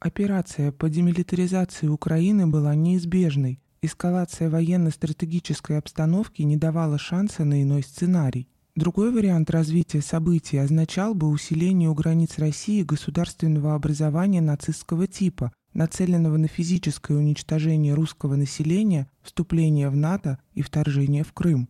Операция по демилитаризации Украины была неизбежной. Эскалация военно-стратегической обстановки не давала шанса на иной сценарий. Другой вариант развития событий означал бы усиление у границ России государственного образования нацистского типа, нацеленного на физическое уничтожение русского населения, вступление в НАТО и вторжение в Крым.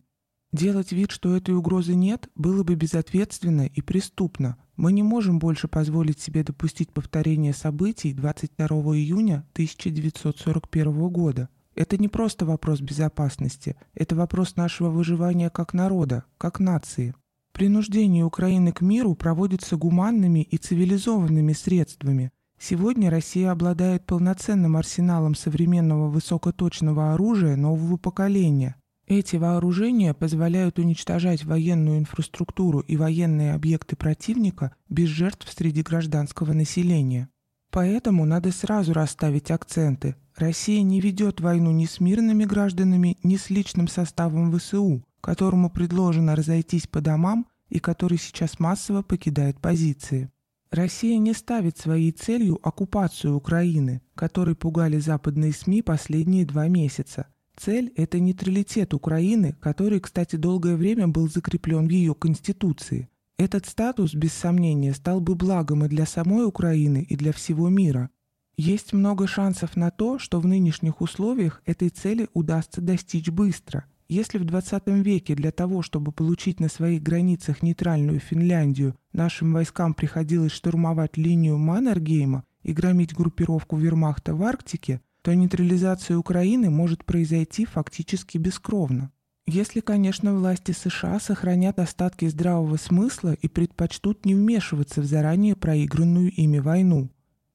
Делать вид, что этой угрозы нет, было бы безответственно и преступно. Мы не можем больше позволить себе допустить повторение событий 22 июня 1941 года – это не просто вопрос безопасности, это вопрос нашего выживания как народа, как нации. Принуждение Украины к миру проводится гуманными и цивилизованными средствами. Сегодня Россия обладает полноценным арсеналом современного высокоточного оружия нового поколения. Эти вооружения позволяют уничтожать военную инфраструктуру и военные объекты противника без жертв среди гражданского населения. Поэтому надо сразу расставить акценты. Россия не ведет войну ни с мирными гражданами, ни с личным составом ВСУ, которому предложено разойтись по домам и который сейчас массово покидает позиции. Россия не ставит своей целью оккупацию Украины, которой пугали западные СМИ последние два месяца. Цель – это нейтралитет Украины, который, кстати, долгое время был закреплен в ее Конституции – этот статус, без сомнения, стал бы благом и для самой Украины, и для всего мира. Есть много шансов на то, что в нынешних условиях этой цели удастся достичь быстро. Если в 20 веке для того, чтобы получить на своих границах нейтральную Финляндию, нашим войскам приходилось штурмовать линию Маннергейма и громить группировку вермахта в Арктике, то нейтрализация Украины может произойти фактически бескровно. Если, конечно, власти США сохранят остатки здравого смысла и предпочтут не вмешиваться в заранее проигранную ими войну.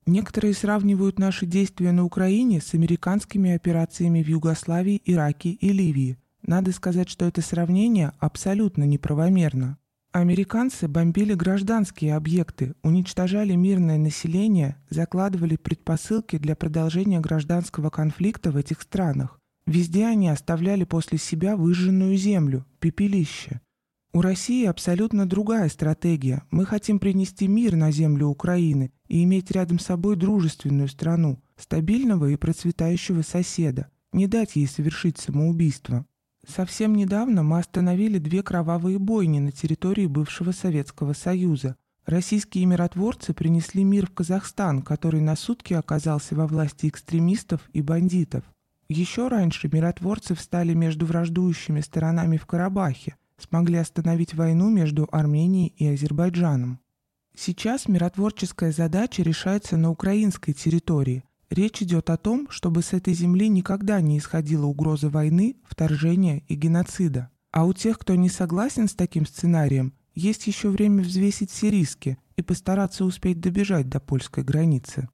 Некоторые сравнивают наши действия на Украине с американскими операциями в Югославии, Ираке и Ливии. Надо сказать, что это сравнение абсолютно неправомерно. Американцы бомбили гражданские объекты, уничтожали мирное население, закладывали предпосылки для продолжения гражданского конфликта в этих странах. Везде они оставляли после себя выжженную землю, пепелище. У России абсолютно другая стратегия. Мы хотим принести мир на землю Украины и иметь рядом с собой дружественную страну, стабильного и процветающего соседа, не дать ей совершить самоубийство. Совсем недавно мы остановили две кровавые бойни на территории бывшего Советского Союза. Российские миротворцы принесли мир в Казахстан, который на сутки оказался во власти экстремистов и бандитов. Еще раньше миротворцы встали между враждующими сторонами в Карабахе, смогли остановить войну между Арменией и Азербайджаном. Сейчас миротворческая задача решается на украинской территории. Речь идет о том, чтобы с этой земли никогда не исходила угроза войны, вторжения и геноцида. А у тех, кто не согласен с таким сценарием, есть еще время взвесить все риски и постараться успеть добежать до польской границы.